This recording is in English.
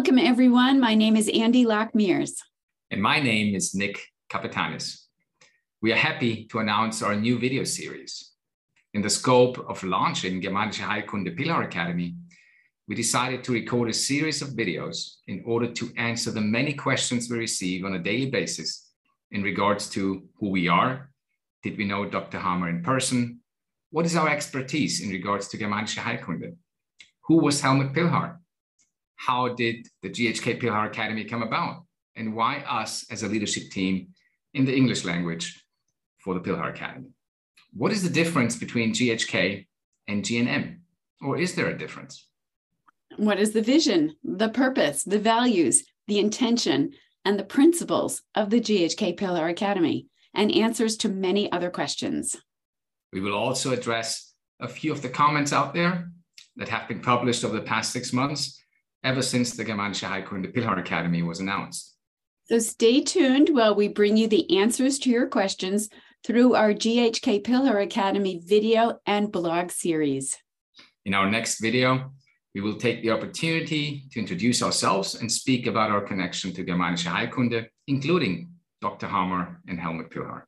Welcome, everyone. My name is Andy Lockmears. And my name is Nick Capitanis. We are happy to announce our new video series. In the scope of launching Germanische Heilkunde Pilhar Academy, we decided to record a series of videos in order to answer the many questions we receive on a daily basis in regards to who we are. Did we know Dr. Hamer in person? What is our expertise in regards to Germanische Heilkunde? Who was Helmut Pilhar? How did the GHK Pilhar Academy come about? And why us as a leadership team in the English language for the Pilhar Academy? What is the difference between GHK and GNM? Or is there a difference? What is the vision, the purpose, the values, the intention, and the principles of the GHK Pilhar Academy? And answers to many other questions. We will also address a few of the comments out there that have been published over the past six months, ever since the Germanische Heilkunde Pilhar Academy was announced. So stay tuned while we bring you the answers to your questions through our GHK Pilhar Academy video and blog series. In our next video, we will take the opportunity to introduce ourselves and speak about our connection to Germanische Heilkunde, including Dr. Hamer and Helmut Pilhar.